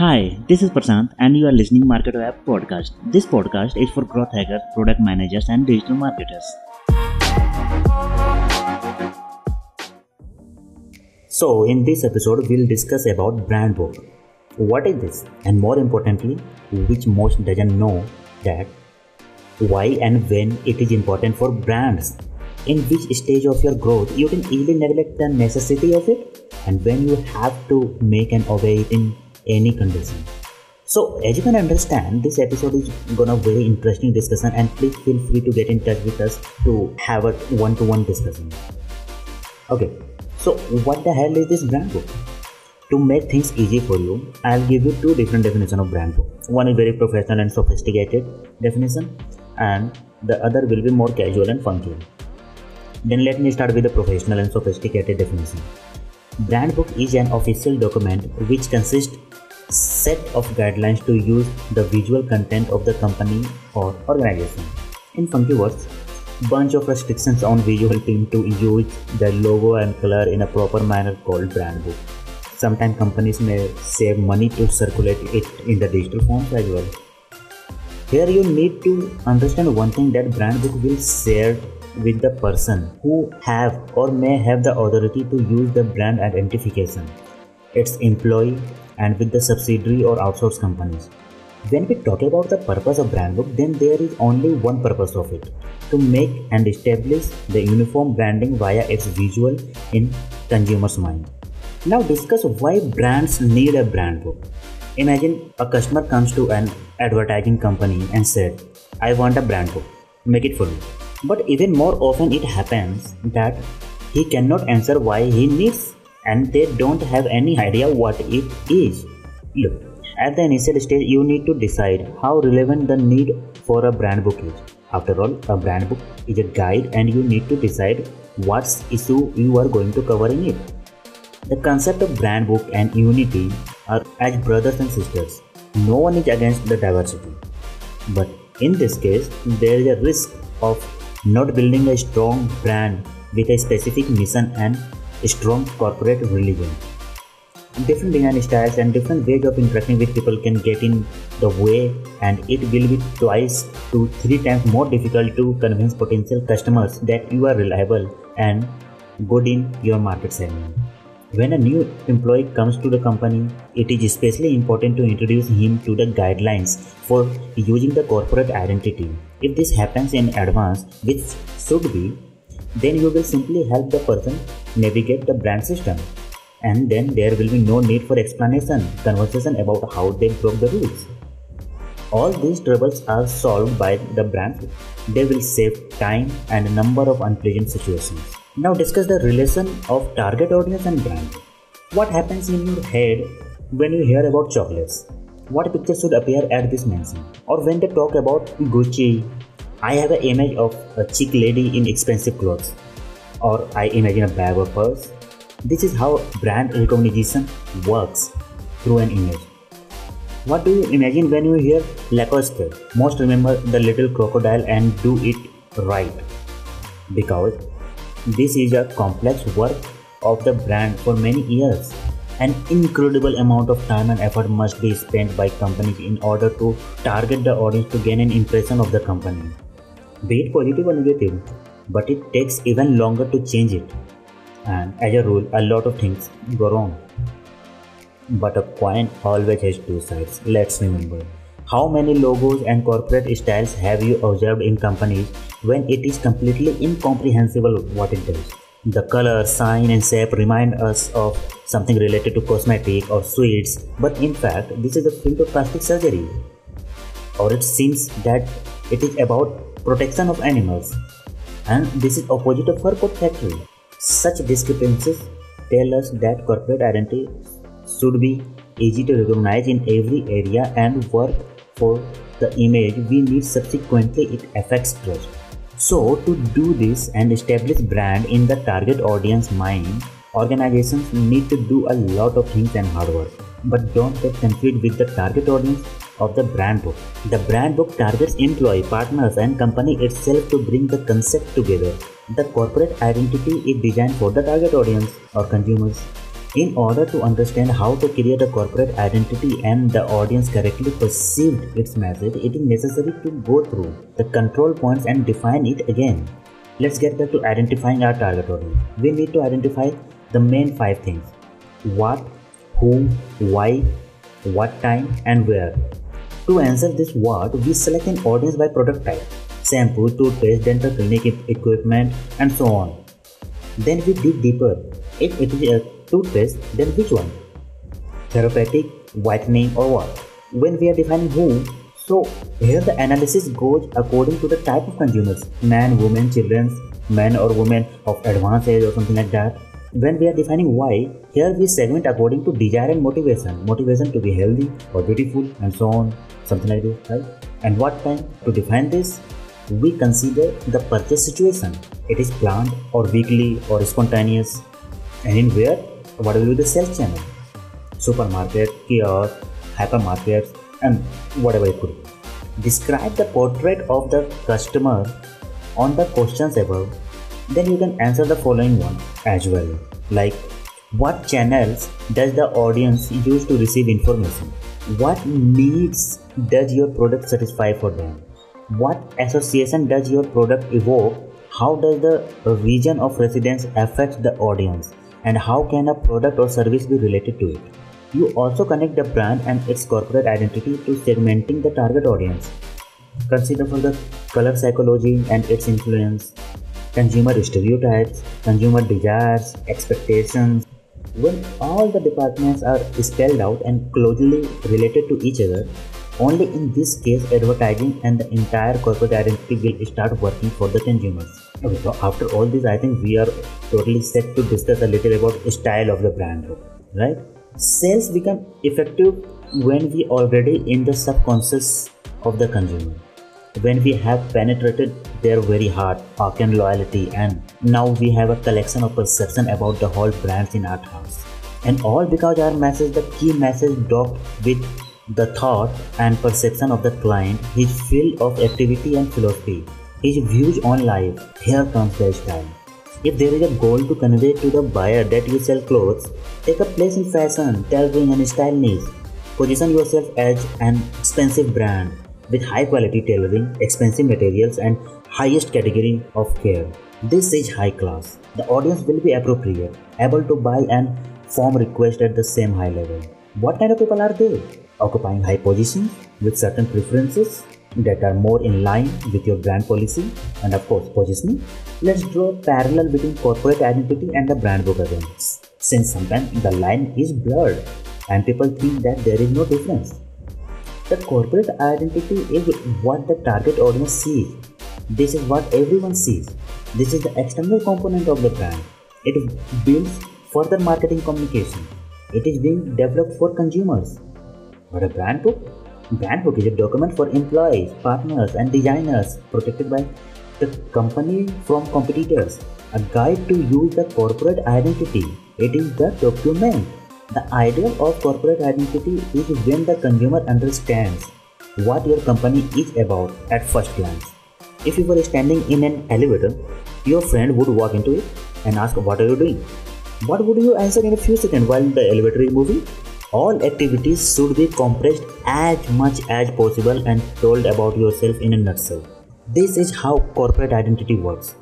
Hi, this is Prashant and you are listening Marketo App podcast. This podcast is for growth hackers, product managers and digital marketers. So, in this episode we'll discuss about brand book. What is this? And more importantly, which most doesn't know that why and when it is important for brands. In which stage of your growth you can easily neglect the necessity of it and when you have to make an obey in any condition. So as you can understand, this episode is gonna very interesting discussion and please feel free to get in touch with us to have a one-to-one discussion. Okay, so what the hell is this brand book? To make things easy for you, I'll give you two different definitions of brand book. One is very professional and sophisticated definition, and the other will be more casual and funky. Then let me start with the professional and sophisticated definition. Brand book is an official document which consists set of guidelines to use the visual content of the company or organization. In funky words, bunch of restrictions on visual team to use the logo and color in a proper manner called brand book. Sometimes companies may save money to circulate it in the digital forms as well. Here you need to understand one thing that brand book will share with the person who have or may have the authority to use the brand identification, its employee and with the subsidiary or outsourced companies. When we talk about the purpose of brand book, then there is only one purpose of it to make and establish the uniform branding via its visual in consumer's mind. Now discuss why brands need a brand book. Imagine a customer comes to an advertising company and said, I want a brand book, make it for me. But even more often it happens that he cannot answer why he needs and they don't have any idea what it is. Look, at the initial stage, you need to decide how relevant the need for a brand book is. After all, a brand book is a guide and you need to decide what issue you are going to cover in it. The concept of brand book and unity are as brothers and sisters. No one is against the diversity. But in this case, there is a risk of not building a strong brand with a specific mission and strong corporate religion. Different design styles and different ways of interacting with people can get in the way, and it will be twice to three times more difficult to convince potential customers that you are reliable and good in your market segment. When a new employee comes to the company, it is especially important to introduce him to the guidelines for using the corporate identity. If this happens in advance, which should be, then you will simply help the person navigate the brand system. And then there will be no need for explanation conversation about how they broke the rules. All these troubles are solved by the brand. They will save time and a number of unpleasant situations. Now discuss the relation of target audience and brand. What happens in your head when you hear about chocolates what picture should appear at this mansion. or when they talk about gucci I have an image of a chic lady in expensive clothes, or I imagine a bag or purse. This is how brand recognition works through an image. What do you imagine when you hear Lacoste? Most remember the little crocodile and do it right. Because this is a complex work of the brand for many years. An incredible amount of time and effort must be spent by companies in order to target the audience to gain an impression of the company be it positive or negative, but it takes even longer to change it. And as a rule, a lot of things go wrong. But a coin always has two sides. Let's remember. How many logos and corporate styles have you observed in companies when it is completely incomprehensible what it does? The color, sign, and shape remind us of something related to cosmetic or sweets, but in fact, this is a field of plastic surgery. Or it seems that it is about protection of animals and this is opposite of fur factory. Such discrepancies tell us that corporate identity should be easy to recognize in every area and work for the image we need subsequently it affects trust. So to do this and establish brand in the target audience mind, organizations need to do a lot of things and hard work. But don't get confused with the target audience of the brand book. The brand book targets employee, partners, and company itself to bring the concept together. The corporate identity is designed for the target audience or consumers. In order to understand how to create a corporate identity and the audience correctly perceived its message, it is necessary to go through the control points and define it again. Let's get back to identifying our target audience. We need to identify the main five things what, who, why, what time, and where. To answer this what, we select an audience by product type shampoo, toothpaste, dental clinic equipment, and so on. Then we dig deeper. If it is a toothpaste, then which one? Therapeutic, whitening, or what? When we are defining who, so here the analysis goes according to the type of consumers man, woman, children, men or women of advanced age or something like that. When we are defining why, here we segment according to desire and motivation. Motivation to be healthy or beautiful and so on, something like this, right? And what time to define this? We consider the purchase situation. It is planned or weekly or spontaneous. And in where? What will be the sales channel? Supermarket, kiosk, hypermarkets, and whatever it could be. Describe the portrait of the customer on the questions above. Then you can answer the following one as well. Like, what channels does the audience use to receive information? What needs does your product satisfy for them? What association does your product evoke? How does the region of residence affect the audience? And how can a product or service be related to it? You also connect the brand and its corporate identity to segmenting the target audience. Consider for the color psychology and its influence, consumer stereotypes, consumer desires, expectations. When all the departments are spelled out and closely related to each other, only in this case advertising and the entire corporate identity will start working for the consumers. Okay, so after all this, I think we are totally set to discuss a little about style of the brand, right? Sales become effective when we already in the subconscious of the consumer. When we have penetrated their very heart, arc and loyalty, and now we have a collection of perception about the whole brands in our house. And all because our message, the key message docked with the thought and perception of the client, his field of activity and philosophy, his views on life. Here comes the style. If there is a goal to convey to the buyer that you sell clothes, take a place in fashion, tailoring, and style niche. Position yourself as an expensive brand with high quality tailoring, expensive materials, and highest category of care. This is high class. The audience will be appropriate, able to buy and form request at the same high level. What kind of people are they? Occupying high positions with certain preferences, that are more in line with your brand policy and of course positioning. Let's draw a parallel between corporate identity and the brand book again. Since sometimes the line is blurred and people think that there is no difference. The corporate identity is what the target audience sees. This is what everyone sees. This is the external component of the brand. It builds further marketing communication. It is being developed for consumers. But a brand book Brand book is a document for employees, partners, and designers protected by the company from competitors. A guide to use the corporate identity. It is the document. The idea of corporate identity is when the consumer understands what your company is about at first glance. If you were standing in an elevator, your friend would walk into it and ask, What are you doing? What would you answer in a few seconds while the elevator is moving? All activities should be compressed as much as possible and told about yourself in a nutshell. This is how corporate identity works.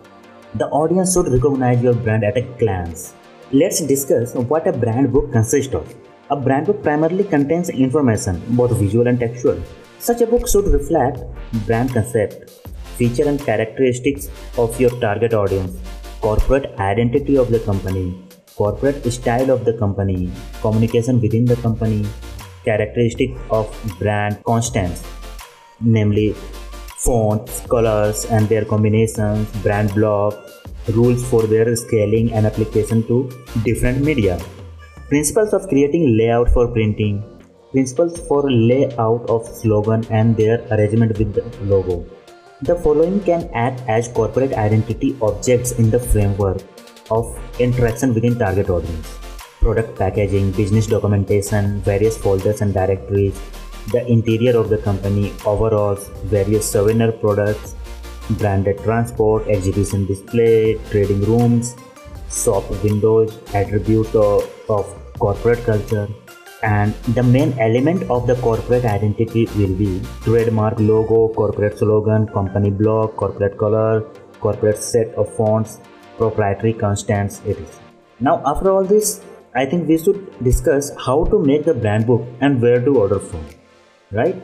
The audience should recognize your brand at a glance. Let's discuss what a brand book consists of. A brand book primarily contains information, both visual and textual. Such a book should reflect brand concept, feature and characteristics of your target audience, corporate identity of the company, corporate style of the company, communication within the company, characteristic of brand constants, namely fonts, colors and their combinations, brand block, rules for their scaling and application to different media. Principles of creating layout for printing, principles for layout of slogan and their arrangement with the logo. The following can act as corporate identity objects in the framework of interaction within target audience. Product packaging, business documentation, various folders and directories, the interior of the company, overalls, various souvenir products, branded transport, exhibition display, trading rooms, shop windows, attributes of, corporate culture, and the main element of the corporate identity will be trademark logo, corporate slogan, company blog, corporate color, corporate set of fonts, proprietary constants, it is. Now, after all this, I think we should discuss how to make the brand book and where to order from, right?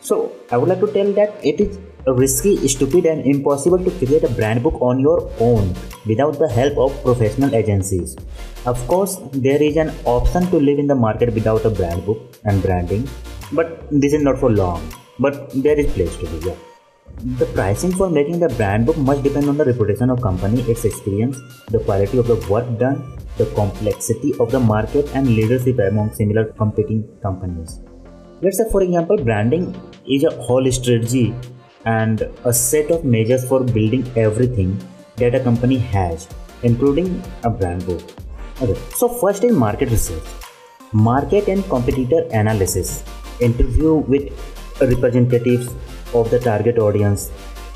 So, I would like to tell that it is risky, stupid, and impossible to create a brand book on your own without the help of professional agencies. Of course, there is an option to live in the market without a brand book and branding, but this is not for long. But there is place to be. Yeah. The pricing for making the brand book must depend on the reputation of company, its experience, the quality of the work done, the complexity of the market, and leadership among similar competing companies. Let's say, for example, branding is a whole strategy and a set of measures for building everything that a company has, including a brand book. Okay, so first is market research, market and competitor analysis, interview with representatives of the target audience,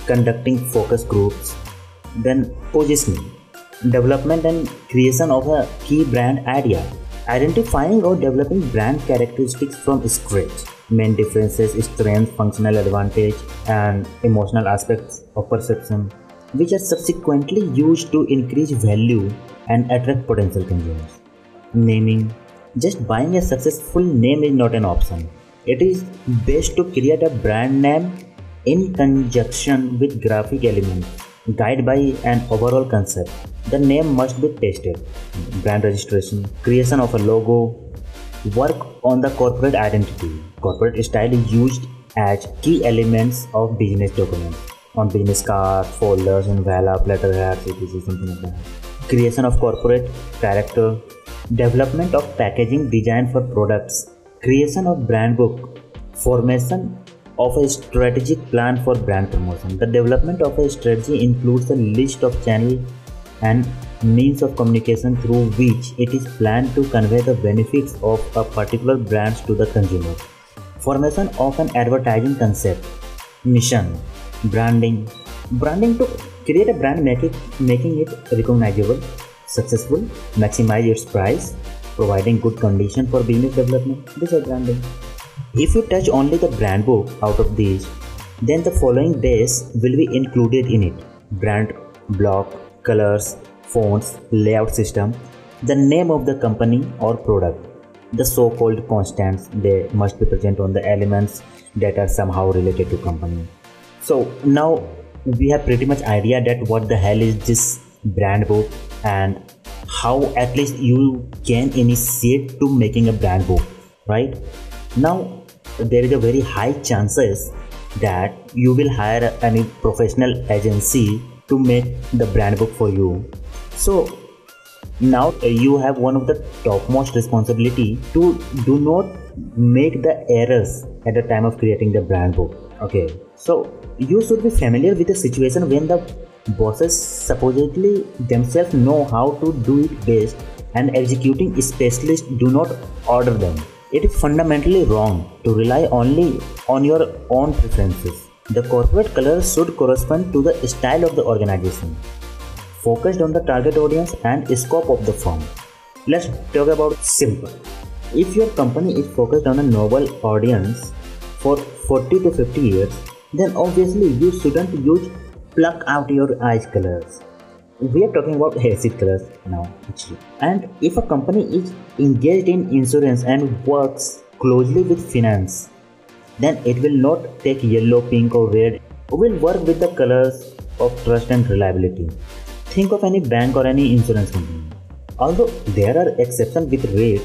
conducting focus groups, then positioning, development and creation of a key brand idea, identifying or developing brand characteristics from scratch. Main differences strength functional advantage and emotional aspects of perception which are subsequently used to increase value and attract potential consumers. Naming just buying a successful name is not an option it is best to create a brand name in conjunction with graphic elements guided by an overall concept the name must be tested brand registration creation of a logo work on the corporate identity. Corporate style is used as key elements of business documents on business cards, folders, envelopes, letterheads, etc. Something like that. Creation of corporate character, development of packaging design for products, creation of brand book, formation of a strategic plan for brand promotion. The development of a strategy includes a list of channels and means of communication through which it is planned to convey the benefits of a particular brand to the consumer. Formation of an advertising concept, mission, branding. Branding to create a brand make it, making it recognizable, successful, maximize its price, providing good condition for business development. This is branding. If you touch only the brand book out of these, then the following days will be included in it. Brand block, colors, fonts, layout system, the name of the company or product, the so-called constants they must be present on the elements that are somehow related to company. So now we have pretty much idea that what the hell is this brand book and how at least you can initiate to making a brand book, right? Now there is a very high chances that you will hire any professional agency to make the brand book for you so now you have one of the topmost responsibility to do not make the errors at the time of creating the brand book okay so you should be familiar with the situation when the bosses supposedly themselves know how to do it best and executing specialists do not order them it is fundamentally wrong to rely only on your own preferences the corporate color should correspond to the style of the organization focused on the target audience and scope of the firm. Let's talk about simple. If your company is focused on a noble audience for 40 to 50 years, then obviously you shouldn't use pluck out your eyes colors. We are talking about acid colors now, actually. And if a company is engaged in insurance and works closely with finance, then it will not take yellow, pink, or red. It will work with the colors of trust and reliability. Think of any bank or any insurance company. Although there are exceptions with rate,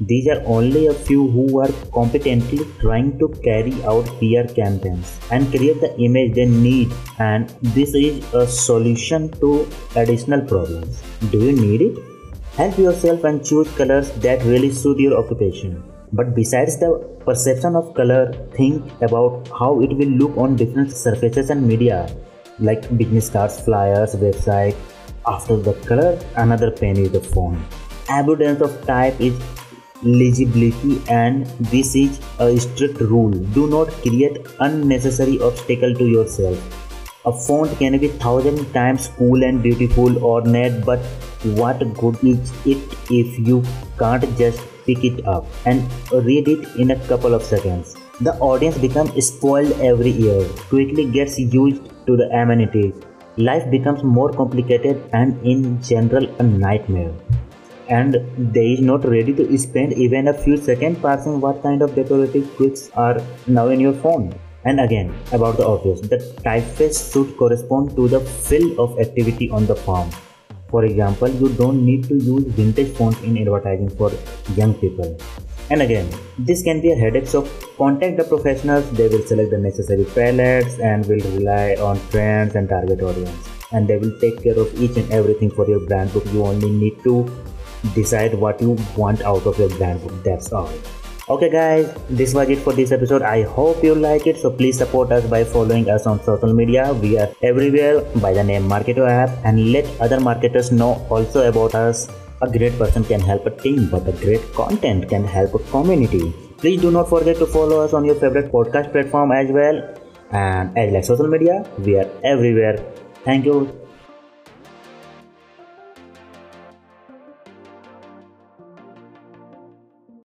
these are only a few who are competently trying to carry out PR campaigns and create the image they need and this is a solution to additional problems. Do you need it? Help yourself and choose colors that really suit your occupation. But besides the perception of color, think about how it will look on different surfaces and media like business cards, flyers, website. After the color, another pen is the font. Abundance of type is legibility and this is a strict rule. Do not create unnecessary obstacle to yourself. A font can be thousand times cool and beautiful or ornate but what good is it if you can't just pick it up and read it in a couple of seconds? The audience becomes spoiled every year, quickly gets used to the amenities. Life becomes more complicated and in general a nightmare. And they is not ready to spend even a few seconds parsing what kind of decorative quirks are now in your phone. And again, about the obvious, the typeface should correspond to the fill of activity on the form. For example, you don't need to use vintage fonts in advertising for young people. And again, this can be a headache, so contact the professionals. They will select the necessary palettes and will rely on trends and target audience. And they will take care of each and everything for your brand book. You only need to decide what you want out of your brand. That's all. Okay guys, this was it for this episode. I hope you like it. So please support us by following us on social media. We are everywhere by the name Marketo app and let other marketers know also about us a great person can help a team, but a great content can help a community. Please do not forget to follow us on your favorite podcast platform as well. And as like social media, we are everywhere. Thank you.